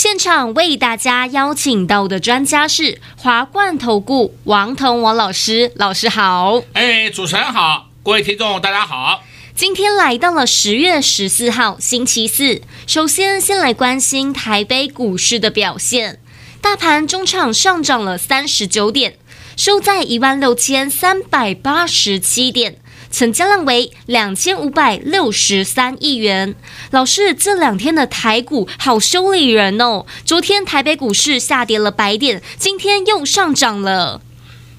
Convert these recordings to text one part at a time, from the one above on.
现场为大家邀请到的专家是华冠投顾王彤王老师，老师好。哎，主持人好，各位听众大家好。今天来到了十月十四号星期四，首先先来关心台北股市的表现。大盘中场上涨了三十九点，收在一万六千三百八十七点，成交量为两千五百六十三亿元。老师，这两天的台股好修理人哦。昨天台北股市下跌了百点，今天又上涨了。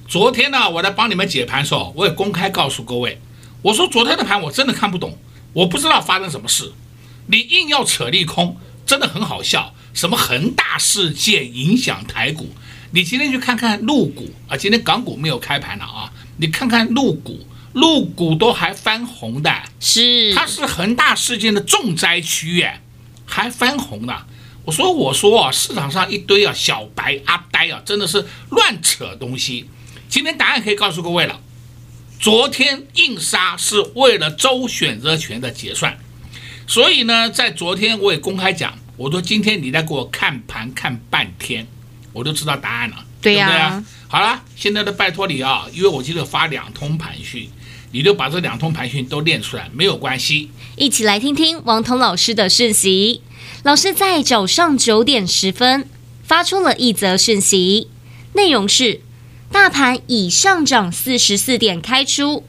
昨天呢，我在帮你们解盘的时候，我也公开告诉各位。我说昨天的盘我真的看不懂，我不知道发生什么事。你硬要扯利空，真的很好笑。什么恒大事件影响台股？你今天去看看陆股啊，今天港股没有开盘了啊。你看看陆股，陆股都还翻红的，是它是恒大事件的重灾区耶，还翻红呢。我说我说啊，市场上一堆啊小白阿呆啊，真的是乱扯东西。今天答案可以告诉各位了。昨天硬杀是为了周选择权的结算，所以呢，在昨天我也公开讲，我说今天你再给我看盘看半天，我就知道答案了，对呀、啊，对不对啊？好了，现在的拜托你啊，因为我记得发两通盘讯，你就把这两通盘讯都练出来，没有关系。一起来听听王彤老师的讯息。老师在早上九点十分发出了一则讯息，内容是。大盘已上涨四十四点开出，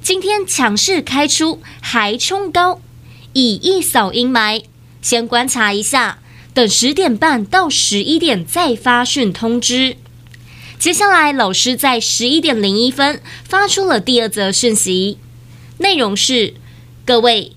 今天强势开出还冲高，以一扫阴霾。先观察一下，等十点半到十一点再发讯通知。接下来，老师在十一点零一分发出了第二则讯息，内容是：各位，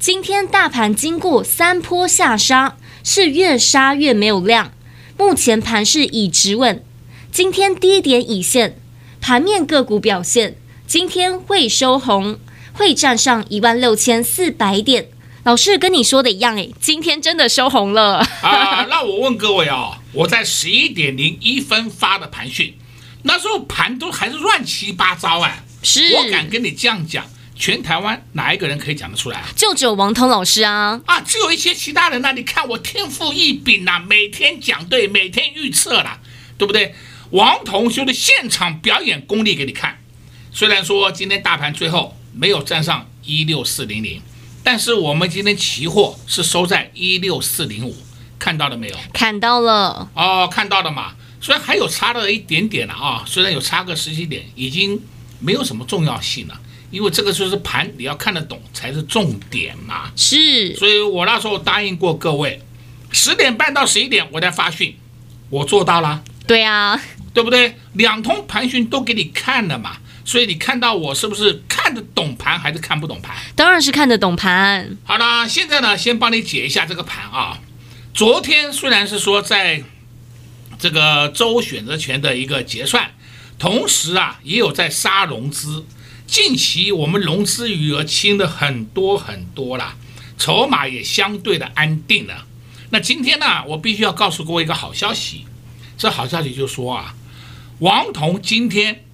今天大盘经过三波下杀，是越杀越没有量，目前盘势已止稳。今天低点已现，盘面个股表现，今天会收红，会站上一万六千四百点。老师跟你说的一样，诶，今天真的收红了。啊，那我问各位啊、哦，我在十一点零一分发的盘讯，那时候盘都还是乱七八糟哎。是，我敢跟你这样讲，全台湾哪一个人可以讲得出来？就只有王彤老师啊。啊，只有一些其他人呢、啊。你看我天赋异禀呐，每天讲对，每天预测了，对不对？王彤兄的现场表演功力给你看，虽然说今天大盘最后没有站上一六四零零，但是我们今天期货是收在一六四零五，看到了没有？看到了哦，看到了嘛。虽然还有差了一点点了啊，虽然有差个十几点，已经没有什么重要性了，因为这个就是盘，你要看得懂才是重点嘛。是，所以我那时候答应过各位，十点半到十一点我在发讯，我做到了。对啊。对不对？两通盘讯都给你看了嘛，所以你看到我是不是看得懂盘还是看不懂盘？当然是看得懂盘。好了，现在呢，先帮你解一下这个盘啊。昨天虽然是说在这个周选择权的一个结算，同时啊也有在杀融资。近期我们融资余额清的很多很多了，筹码也相对的安定了。那今天呢，我必须要告诉各位一个好消息，这好消息就说啊。王彤今天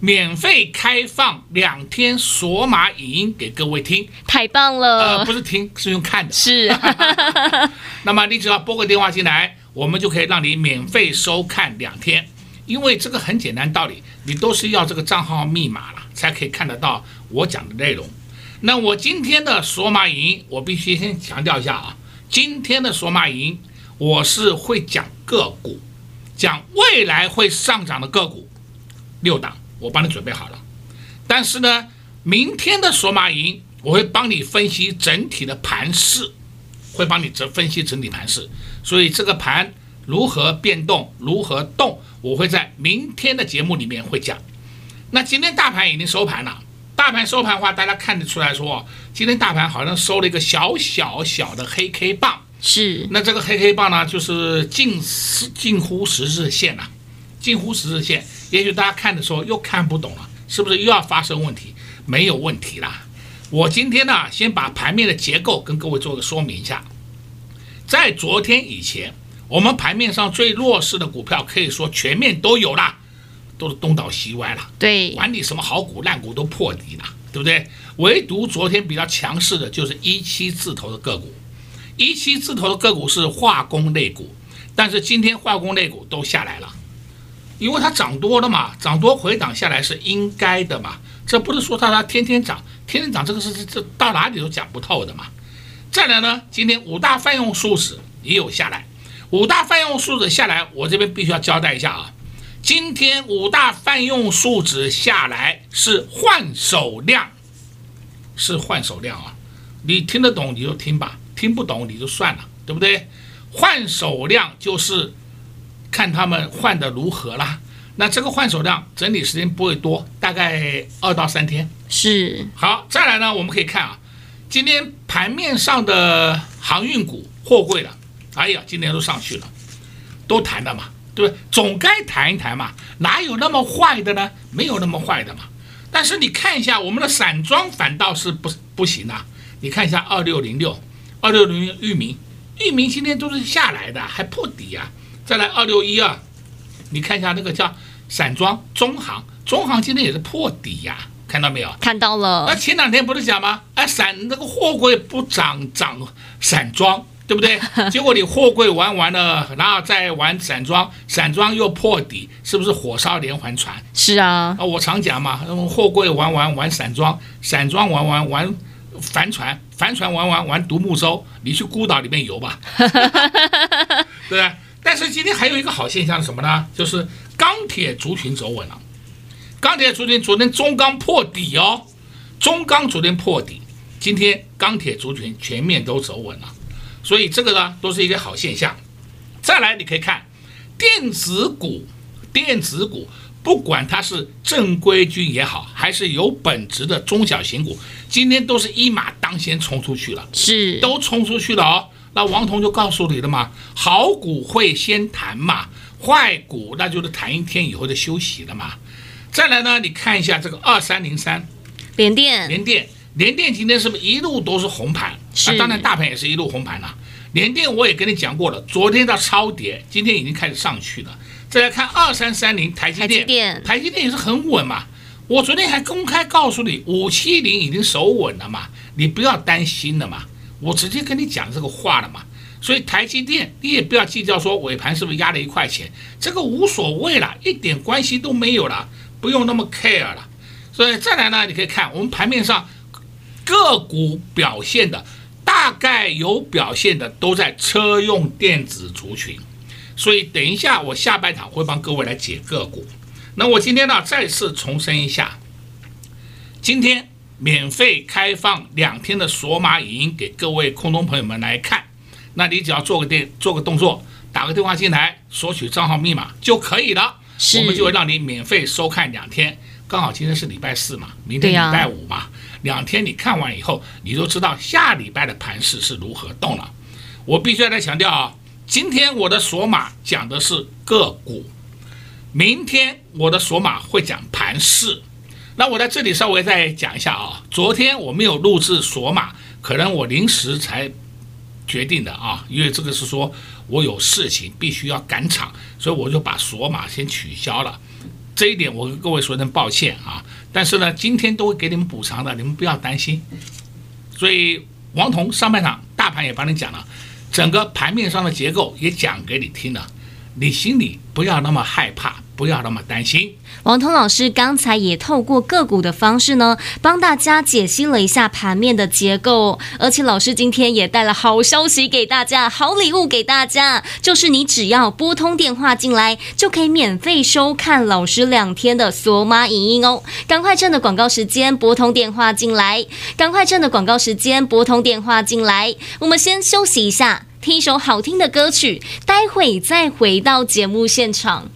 免费开放两天索马影音给各位听，太棒了！呃，不是听，是用看的。是。那么你只要拨个电话进来，我们就可以让你免费收看两天。因为这个很简单道理，你都是要这个账号密码了，才可以看得到我讲的内容。那我今天的索马影音，我必须先强调一下啊，今天的索马影音，我是会讲个股。讲未来会上涨的个股，六档我帮你准备好了。但是呢，明天的索马营我会帮你分析整体的盘势，会帮你分析整体盘势。所以这个盘如何变动，如何动，我会在明天的节目里面会讲。那今天大盘已经收盘了，大盘收盘的话，大家看得出来说，今天大盘好像收了一个小小小的黑 K 棒，是。那这个黑 K 棒呢，就是近近乎十日线了，近乎十日线。也许大家看的时候又看不懂了，是不是又要发生问题？没有问题啦。我今天呢，先把盘面的结构跟各位做个说明一下。在昨天以前，我们盘面上最弱势的股票，可以说全面都有啦，都是东倒西歪了。对，管你什么好股烂股都破底了，对不对？唯独昨天比较强势的就是一七字头的个股，一七字头的个股是化工类股，但是今天化工类股都下来了，因为它涨多了嘛，涨多回档下来是应该的嘛，这不是说它它天天涨，天天涨这个是这到哪里都讲不透的嘛。再来呢，今天五大泛用数值也有下来，五大泛用数值下来，我这边必须要交代一下啊。今天五大泛用数值下来是换手量，是换手量啊。你听得懂你就听吧，听不懂你就算了，对不对？换手量就是看他们换的如何啦。那这个换手量整理时间不会多，大概二到三天。是。好，再来呢，我们可以看啊。今天盘面上的航运股、货柜的，哎呀，今天都上去了，都谈的嘛，对不对？总该谈一谈嘛，哪有那么坏的呢？没有那么坏的嘛。但是你看一下我们的散装反倒是不不行啊。你看一下二六零六、二六零六域名，域名今天都是下来的，还破底啊。再来二六一二，你看一下那个叫散装中行，中行今天也是破底呀、啊。看到没有？看到了。那前两天不是讲吗？哎，散那个货柜不涨涨散装，对不对？结果你货柜玩完了，然后再玩散装，散装又破底，是不是火烧连环船？是啊。啊，我常讲嘛，货柜玩完玩散装，散装玩完玩帆船，帆船玩玩玩独木舟，你去孤岛里面游吧。对。但是今天还有一个好现象是什么呢？就是钢铁族群走稳了。钢铁族群昨天中钢破底哦，中钢昨天破底，今天钢铁族群全面都走稳了，所以这个呢都是一个好现象。再来，你可以看电子股，电子股不管它是正规军也好，还是有本质的中小型股，今天都是一马当先冲出去了，是都冲出去了哦。那王彤就告诉你了嘛，好股会先谈嘛，坏股那就是谈一天以后就休息了嘛。再来呢，你看一下这个二三零三，联电，联电，联电今天是不是一路都是红盘？是，啊、当然大盘也是一路红盘了。联电我也跟你讲过了，昨天它超跌，今天已经开始上去了。再来看二三三零台积电，台积电也是很稳嘛。我昨天还公开告诉你，五七零已经守稳了嘛，你不要担心了嘛。我直接跟你讲这个话了嘛。所以台积电你也不要计较说尾盘是不是压了一块钱，这个无所谓了，一点关系都没有了。不用那么 care 了，所以再来呢，你可以看我们盘面上个股表现的，大概有表现的都在车用电子族群，所以等一下我下半场会帮各位来解个股。那我今天呢再次重申一下，今天免费开放两天的索马影音给各位空中朋友们来看，那你只要做个电做个动作，打个电话进来索取账号密码就可以了。我们就会让你免费收看两天，刚好今天是礼拜四嘛，明天礼拜五嘛，两天你看完以后，你就知道下礼拜的盘势是如何动了。我必须要再强调啊，今天我的索马讲的是个股，明天我的索马会讲盘势。那我在这里稍微再讲一下啊，昨天我没有录制锁码，可能我临时才决定的啊，因为这个是说。我有事情必须要赶场，所以我就把锁码先取消了。这一点我跟各位说声抱歉啊，但是呢，今天都会给你们补偿的，你们不要担心。所以王彤上半场大盘也帮你讲了，整个盘面上的结构也讲给你听了，你心里不要那么害怕，不要那么担心。王彤老师刚才也透过个股的方式呢，帮大家解析了一下盘面的结构，而且老师今天也带了好消息给大家，好礼物给大家，就是你只要拨通电话进来，就可以免费收看老师两天的索马影音哦。赶快趁着广告时间拨通电话进来，赶快趁着广告时间拨通电话进来。我们先休息一下，听一首好听的歌曲，待会再回到节目现场。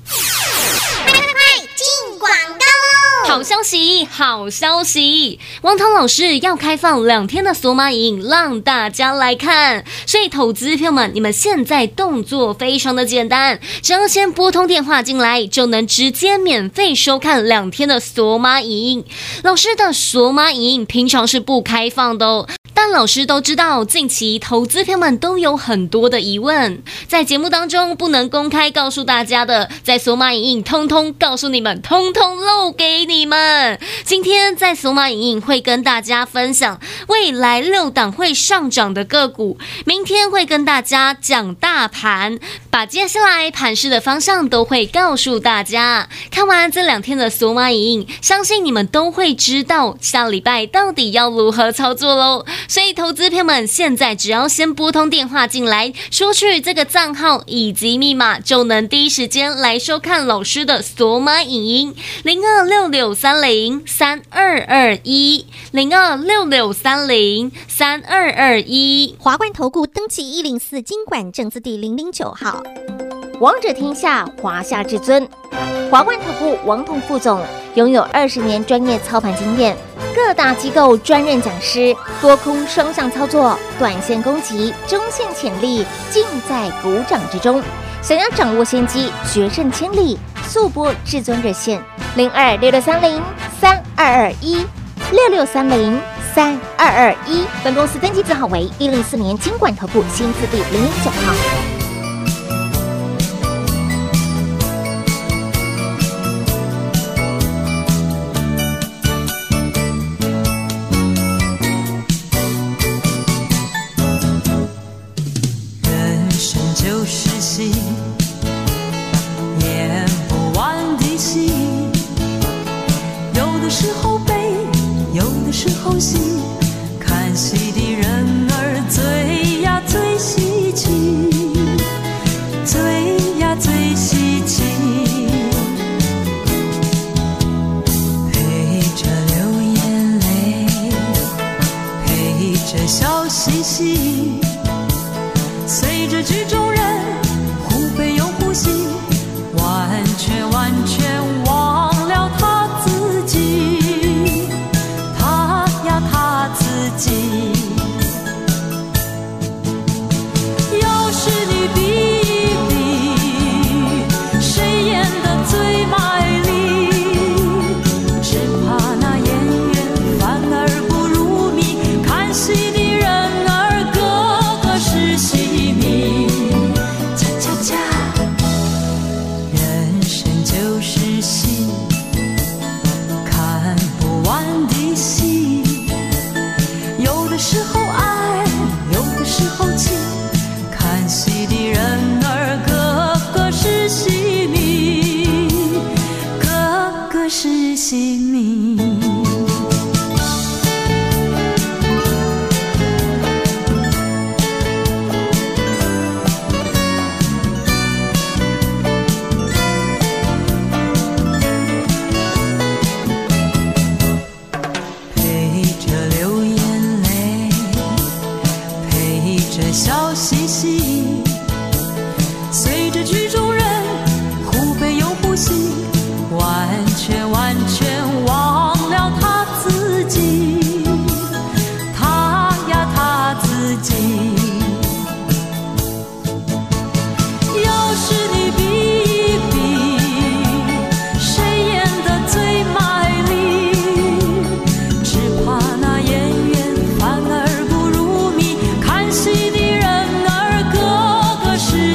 好消息，好消息！王涛老师要开放两天的索马影，让大家来看。所以，投资朋友们，你们现在动作非常的简单，只要先拨通电话进来，就能直接免费收看两天的索马影。老师的索马影平常是不开放的哦。但老师都知道，近期投资朋友们都有很多的疑问，在节目当中不能公开告诉大家的，在索马影印通通告诉你们，通通漏给你们。今天在索马影印会跟大家分享未来六档会上涨的个股，明天会跟大家讲大盘，把接下来盘势的方向都会告诉大家。看完这两天的索马影印，相信你们都会知道下礼拜到底要如何操作喽。所以，投资朋友们，现在只要先拨通电话进来，说出这个账号以及密码，就能第一时间来收看老师的索马影音。零二六六三零三二二一，零二六六三零三二二一。华冠投顾登记一零四金管证字第零零九号。王者天下，华夏至尊。华冠投顾王彤副总拥有二十年专业操盘经验。各大机构专任讲师，多空双向操作，短线攻击，中线潜力尽在股掌之中。想要掌握先机，决胜千里，速拨至尊热线零二六六三零三二二一六六三零三二二一。本公司登记字号为一零四年金管投顾新字第零零九号。中人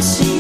assim.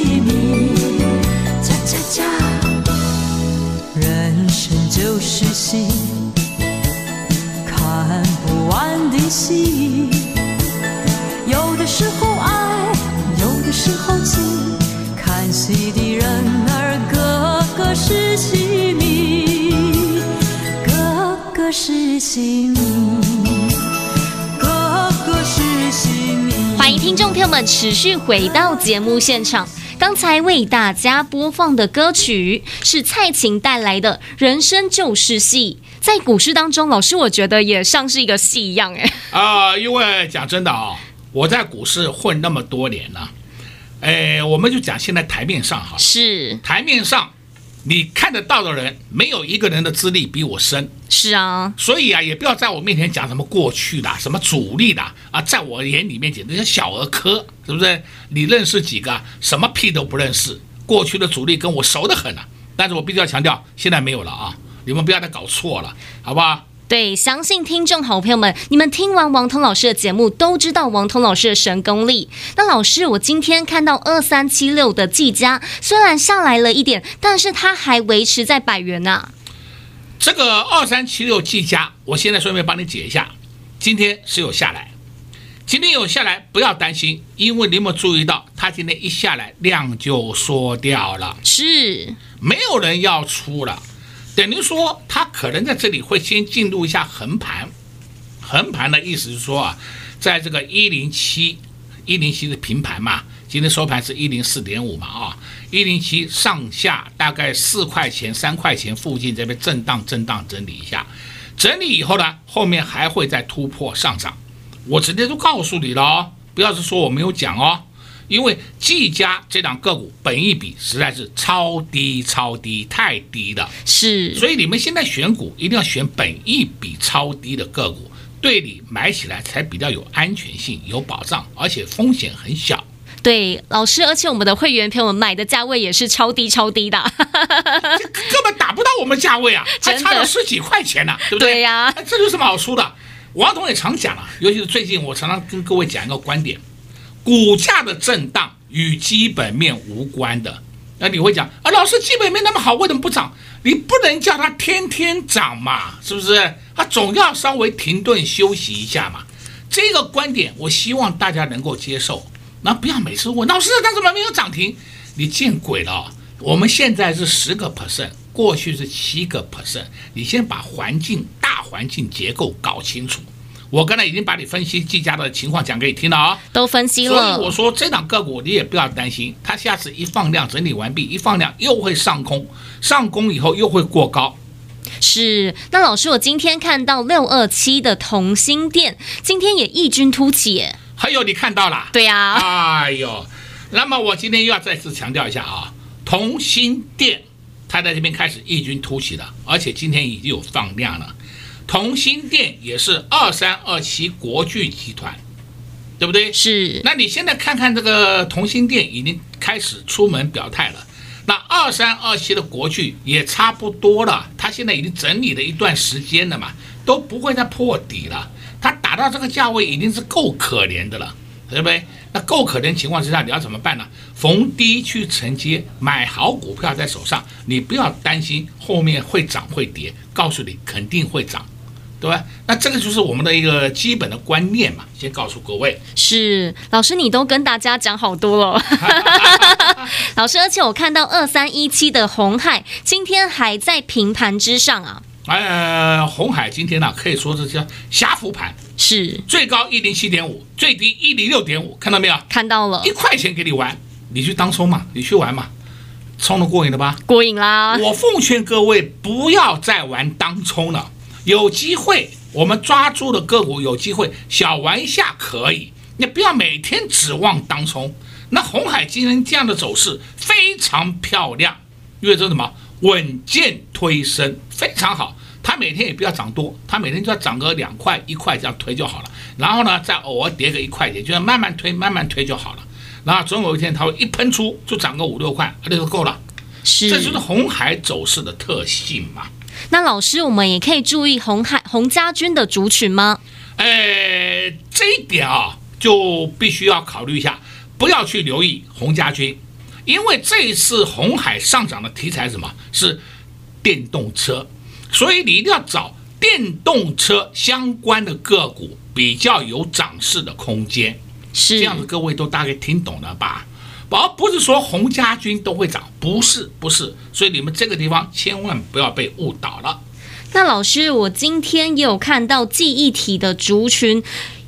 持续回到节目现场，刚才为大家播放的歌曲是蔡琴带来的《人生就是戏》。在股市当中，老师我觉得也像是一个戏一样，哎。啊，因为讲真的啊，我在股市混那么多年了，哎，我们就讲现在台面上哈，是台面上你看得到的人，没有一个人的资历比我深。是啊，所以啊，也不要在我面前讲什么过去的、什么主力的啊，在我眼里面简直是小儿科，是不是？你认识几个？什么屁都不认识。过去的主力跟我熟得很啊，但是我必须要强调，现在没有了啊，你们不要再搞错了，好不好？对，相信听众好朋友们，你们听完王通老师的节目，都知道王通老师的神功力。那老师，我今天看到二三七六的技嘉，虽然下来了一点，但是它还维持在百元呢、啊。这个二三七六技嘉，我现在顺便帮你解一下，今天是有下来，今天有下来，不要担心，因为你有没有注意到，它今天一下来量就缩掉了，是没有人要出了。等于说，它可能在这里会先进入一下横盘，横盘的意思是说啊，在这个一零七，一零七是平盘嘛，今天收盘是一零四点五嘛啊，一零七上下大概四块钱、三块钱附近这边震荡、震荡整理一下，整理以后呢，后面还会再突破上涨，我直接就告诉你了哦，不要是说我没有讲哦。因为技嘉这档个股本一比实在是超低、超低、太低了，是，所以你们现在选股一定要选本一比超低的个股，对你买起来才比较有安全性、有保障，而且风险很小。对，老师，而且我们的会员朋友们买的价位也是超低、超低的，根本打不到我们价位啊，还差了十几块钱呢，对不对？对呀，这有什么好说的？王总也常讲了，尤其是最近，我常常跟各位讲一个观点。股价的震荡与基本面无关的，那你会讲啊，老师基本面那么好，为什么不涨？你不能叫它天天涨嘛，是不是？它总要稍微停顿休息一下嘛。这个观点，我希望大家能够接受。那不要每次问老师，它怎么没有涨停？你见鬼了！我们现在是十个 percent，过去是七个 percent，你先把环境大环境结构搞清楚。我刚才已经把你分析技嘉的情况讲给你听了啊，都分析了。所以我说这档个股你也不要担心，它下次一放量整理完毕，一放量又会上攻，上攻以后又会过高。是，那老师，我今天看到六二七的同心电，今天也异军突起耶。还有你看到了？对呀、啊。哎呦，那么我今天又要再次强调一下啊，同心电它在这边开始异军突起了，而且今天已经有放量了。同心电也是二三二七国巨集团，对不对？是。那你现在看看这个同心电已经开始出门表态了，那二三二七的国巨也差不多了，它现在已经整理了一段时间了嘛，都不会再破底了。它打到这个价位已经是够可怜的了，对不对？那够可怜情况之下，你要怎么办呢？逢低去承接，买好股票在手上，你不要担心后面会涨会跌，告诉你肯定会涨。对吧？那这个就是我们的一个基本的观念嘛，先告诉各位。是老师，你都跟大家讲好多了。老师，而且我看到二三一七的红海今天还在平盘之上啊。呃，红海今天呢、啊，可以说是叫狭幅盘，是最高一零七点五，最低一零六点五，看到没有？看到了，一块钱给你玩，你去当冲嘛，你去玩嘛，冲的过瘾了吧？过瘾啦！我奉劝各位不要再玩当冲了。有机会，我们抓住的个股有机会小玩一下可以，你不要每天指望当冲。那红海今天这样的走势非常漂亮，因为这什么稳健推升非常好。它每天也不要涨多，它每天就要涨个两块一块这样推就好了。然后呢，再偶尔跌个一块钱，就要慢慢推慢慢推就好了。然后总有一天它会一喷出就涨个五六块，这就够了。是，这就是红海走势的特性嘛。那老师，我们也可以注意红海红家军的族群吗？呃，这一点啊，就必须要考虑一下，不要去留意红家军，因为这一次红海上涨的题材是什么？是电动车，所以你一定要找电动车相关的个股，比较有涨势的空间。是这样子，各位都大概听懂了吧？而不是说红家军都会涨，不是不是，所以你们这个地方千万不要被误导了。那老师，我今天也有看到记忆体的族群，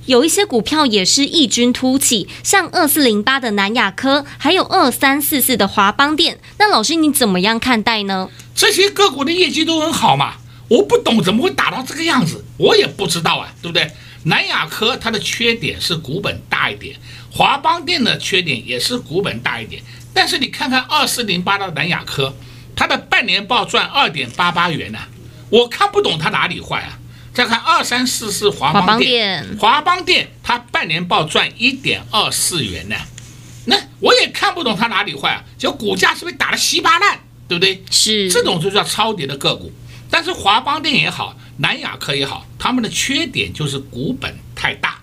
有一些股票也是异军突起，像二四零八的南亚科，还有二三四四的华邦电。那老师你怎么样看待呢？这些个股的业绩都很好嘛，我不懂怎么会打到这个样子，我也不知道啊，对不对？南亚科它的缺点是股本大一点。华邦电的缺点也是股本大一点，但是你看看二四零八的南亚科，它的半年报赚二点八八元呢、啊，我看不懂它哪里坏啊。再看二三四四华邦电，华邦电它半年报赚一点二四元呢，那我也看不懂它哪里坏啊，就股价是不是打得稀巴烂，对不对？是，这种就叫超跌的个股。但是华邦电也好，南亚科也好，他们的缺点就是股本太大。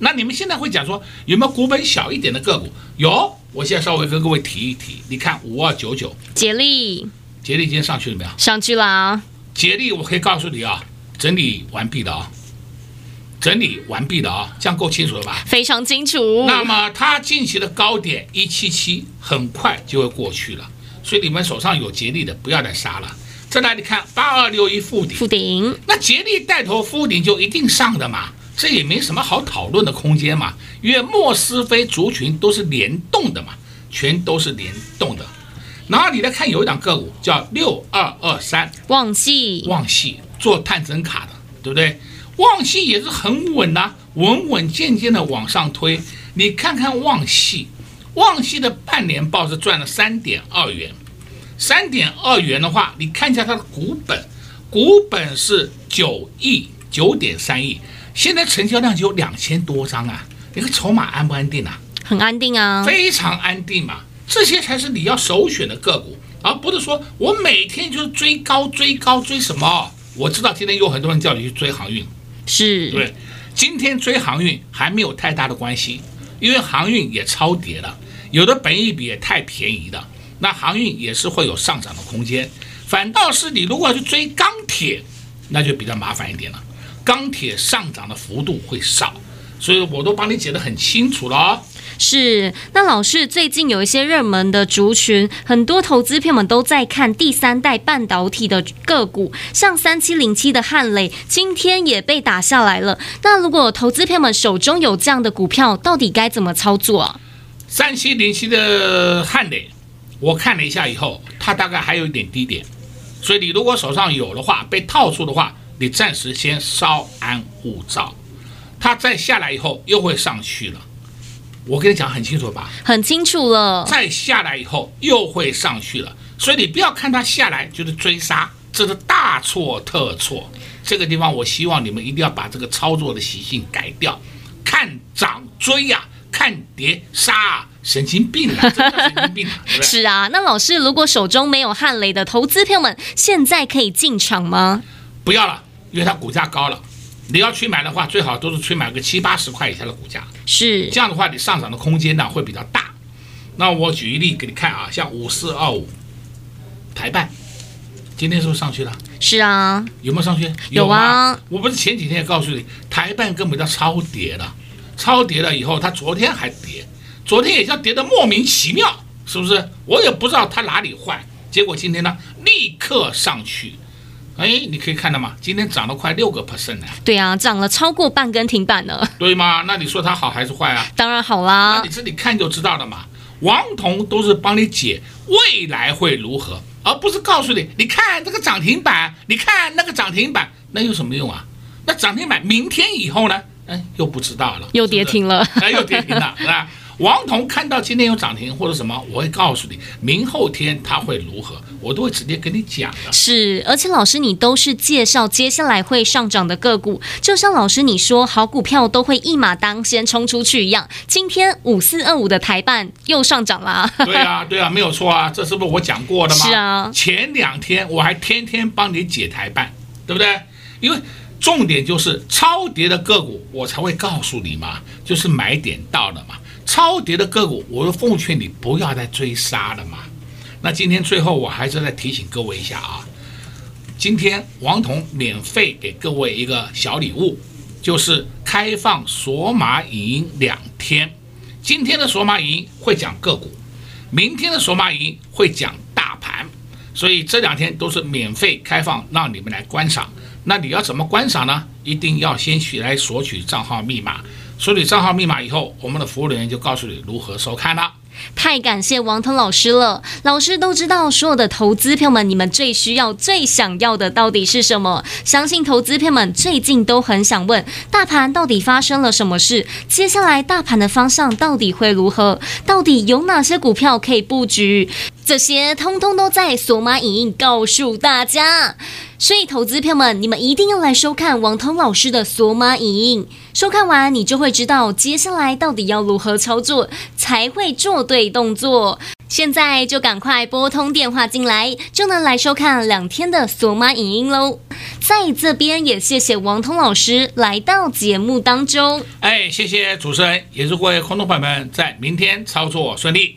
那你们现在会讲说有没有股本小一点的个股？有，我现在稍微跟各位提一提。你看五二九九，杰力，杰力今天上去了没有？上去了啊。杰力，我可以告诉你啊，整理完毕的啊，整理完毕的啊，这样够清楚了吧？非常清楚。那么它近期的高点一七七，很快就会过去了，所以你们手上有杰力的不要再杀了。再来，你看八二六一附顶，附顶，那杰力带头，附顶就一定上的嘛？这也没什么好讨论的空间嘛，因为莫斯菲族群都是联动的嘛，全都是联动的。然后你来看，有一档个股叫六二二三，旺系，旺系做探针卡的，对不对？旺系也是很稳呐、啊，稳稳健健的往上推。你看看旺系，旺系的半年报是赚了三点二元，三点二元的话，你看一下它的股本，股本是九亿九点三亿。现在成交量就有两千多张啊，你看筹码安不安定啊？很安定啊，非常安定嘛。这些才是你要首选的个股，而不是说我每天就是追高追高追什么。我知道今天有很多人叫你去追航运，是对。今天追航运还没有太大的关系，因为航运也超跌了，有的本益比也太便宜了，那航运也是会有上涨的空间。反倒是你如果要去追钢铁，那就比较麻烦一点了。钢铁上涨的幅度会少，所以我都帮你解得很清楚了哦。是，那老师最近有一些热门的族群，很多投资朋友们都在看第三代半导体的个股，像三七零七的汉磊，今天也被打下来了。那如果投资朋友们手中有这样的股票，到底该怎么操作啊？三七零七的汉磊，我看了一下以后，它大概还有一点低点，所以你如果手上有的话，被套住的话。你暂时先稍安勿躁，它再下来以后又会上去了。我跟你讲很清楚吧？很清楚了。再下来以后又会上去了，所以你不要看它下来就是追杀，这是大错特错。这个地方我希望你们一定要把这个操作的习性改掉，看涨追呀、啊，看跌杀、啊，神经病啊！真的神经病啊！是啊，那老师如果手中没有汉雷的投资朋友们，现在可以进场吗？不要了。因为它股价高了，你要去买的话，最好都是去买个七八十块以下的股价。是这样的话，你上涨的空间呢会比较大。那我举一例给你看啊，像五四二五台办，今天是不是上去了？是啊，有没有上去？有啊。我不是前几天也告诉你，台办根本叫超跌了，超跌了以后，它昨天还跌，昨天也叫跌得莫名其妙，是不是？我也不知道它哪里坏，结果今天呢，立刻上去。哎，你可以看到吗？今天涨了快六个 percent 呢。对啊，涨了超过半根停板了。对吗？那你说它好还是坏啊？当然好啦。那你自己看就知道了嘛。王彤都是帮你解未来会如何，而不是告诉你，你看这个涨停板，你看那个涨停板，那有什么用啊？那涨停板明天以后呢？哎，又不知道了，又跌停了。哎，又跌停了，是吧？王彤看到今天有涨停或者什么，我会告诉你，明后天它会如何，我都会直接跟你讲的。是，而且老师你都是介绍接下来会上涨的个股，就像老师你说好股票都会一马当先冲出去一样。今天五四二五的台办又上涨了。对啊，对啊，没有错啊，这是不是我讲过的吗？是啊。前两天我还天天帮你解台办，对不对？因为重点就是超跌的个股，我才会告诉你嘛，就是买点到了嘛。超跌的个股，我就奉劝你不要再追杀了嘛。那今天最后我还是再提醒各位一下啊，今天王彤免费给各位一个小礼物，就是开放索马影音两天。今天的索马影音会讲个股，明天的索马影音会讲大盘，所以这两天都是免费开放让你们来观赏。那你要怎么观赏呢？一定要先去来索取账号密码。输入账号密码以后，我们的服务人员就告诉你如何收看了。太感谢王腾老师了，老师都知道所有的投资票们，你们最需要、最想要的到底是什么？相信投资票们最近都很想问，大盘到底发生了什么事？接下来大盘的方向到底会如何？到底有哪些股票可以布局？这些通通都在索马影音告诉大家。所以，投资朋友们，你们一定要来收看王通老师的索马影音。收看完，你就会知道接下来到底要如何操作才会做对动作。现在就赶快拨通电话进来，就能来收看两天的索马影音喽。在这边也谢谢王通老师来到节目当中。哎，谢谢主持人，也祝各位观众朋友们在明天操作顺利。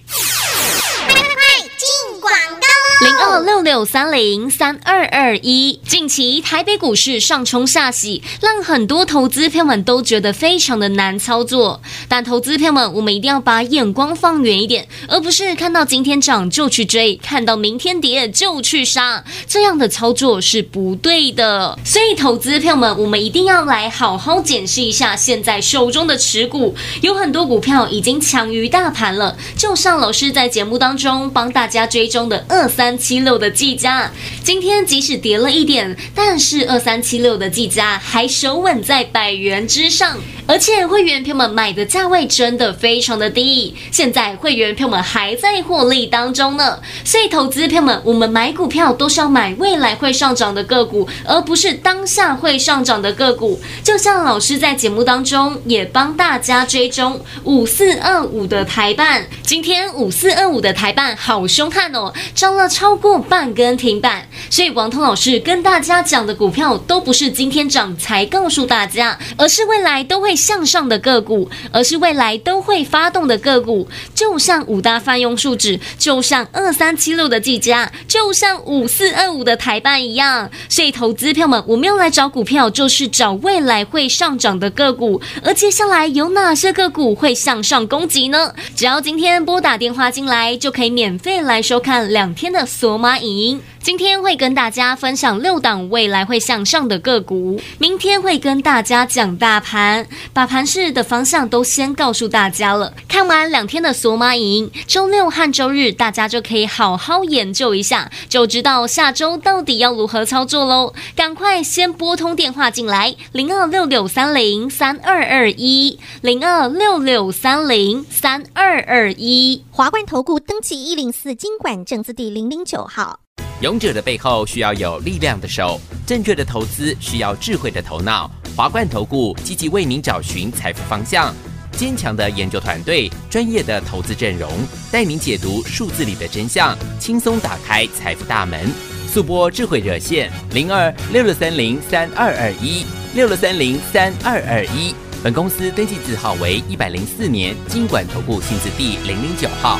零二六六三零三二二一，近期台北股市上冲下洗，让很多投资朋友们都觉得非常的难操作。但投资朋友们，我们一定要把眼光放远一点，而不是看到今天涨就去追，看到明天跌就去杀，这样的操作是不对的。所以，投资朋友们，我们一定要来好好检视一下现在手中的持股，有很多股票已经强于大盘了。就像老师在节目当中帮大家追中的二三。七六的技嘉，今天即使跌了一点，但是二三七六的技嘉还守稳在百元之上，而且会员朋友们买的价位真的非常的低，现在会员朋友们还在获利当中呢。所以投资朋友们，我们买股票都是要买未来会上涨的个股，而不是当下会上涨的个股。就像老师在节目当中也帮大家追踪五四二五的台办，今天五四二五的台办好凶悍哦，涨了。超过半根停板，所以王通老师跟大家讲的股票都不是今天涨才告诉大家，而是未来都会向上的个股，而是未来都会发动的个股。就像五大泛用数指，就像二三七六的技嘉，就像五四二五的台办一样。所以投资票们，我们要来找股票，就是找未来会上涨的个股。而接下来有哪些个股会向上攻击呢？只要今天拨打电话进来，就可以免费来收看两天的。索马影音今天会跟大家分享六档未来会向上的个股，明天会跟大家讲大盘，把盘市的方向都先告诉大家了。看完两天的索马影，周六和周日大家就可以好好研究一下，就知道下周到底要如何操作喽。赶快先拨通电话进来，零二六六三零三二二一，零二六六三零三二二一，华冠投顾登记一零四金管证字第零零九号，勇者的背后需要有力量的手，正确的投资需要智慧的头脑。华冠投顾积极为您找寻财富方向，坚强的研究团队，专业的投资阵容，带您解读数字里的真相，轻松打开财富大门。速拨智慧热线零二六六三零三二二一六六三零三二二一。本公司登记字号为一百零四年金管投顾新字第零零九号。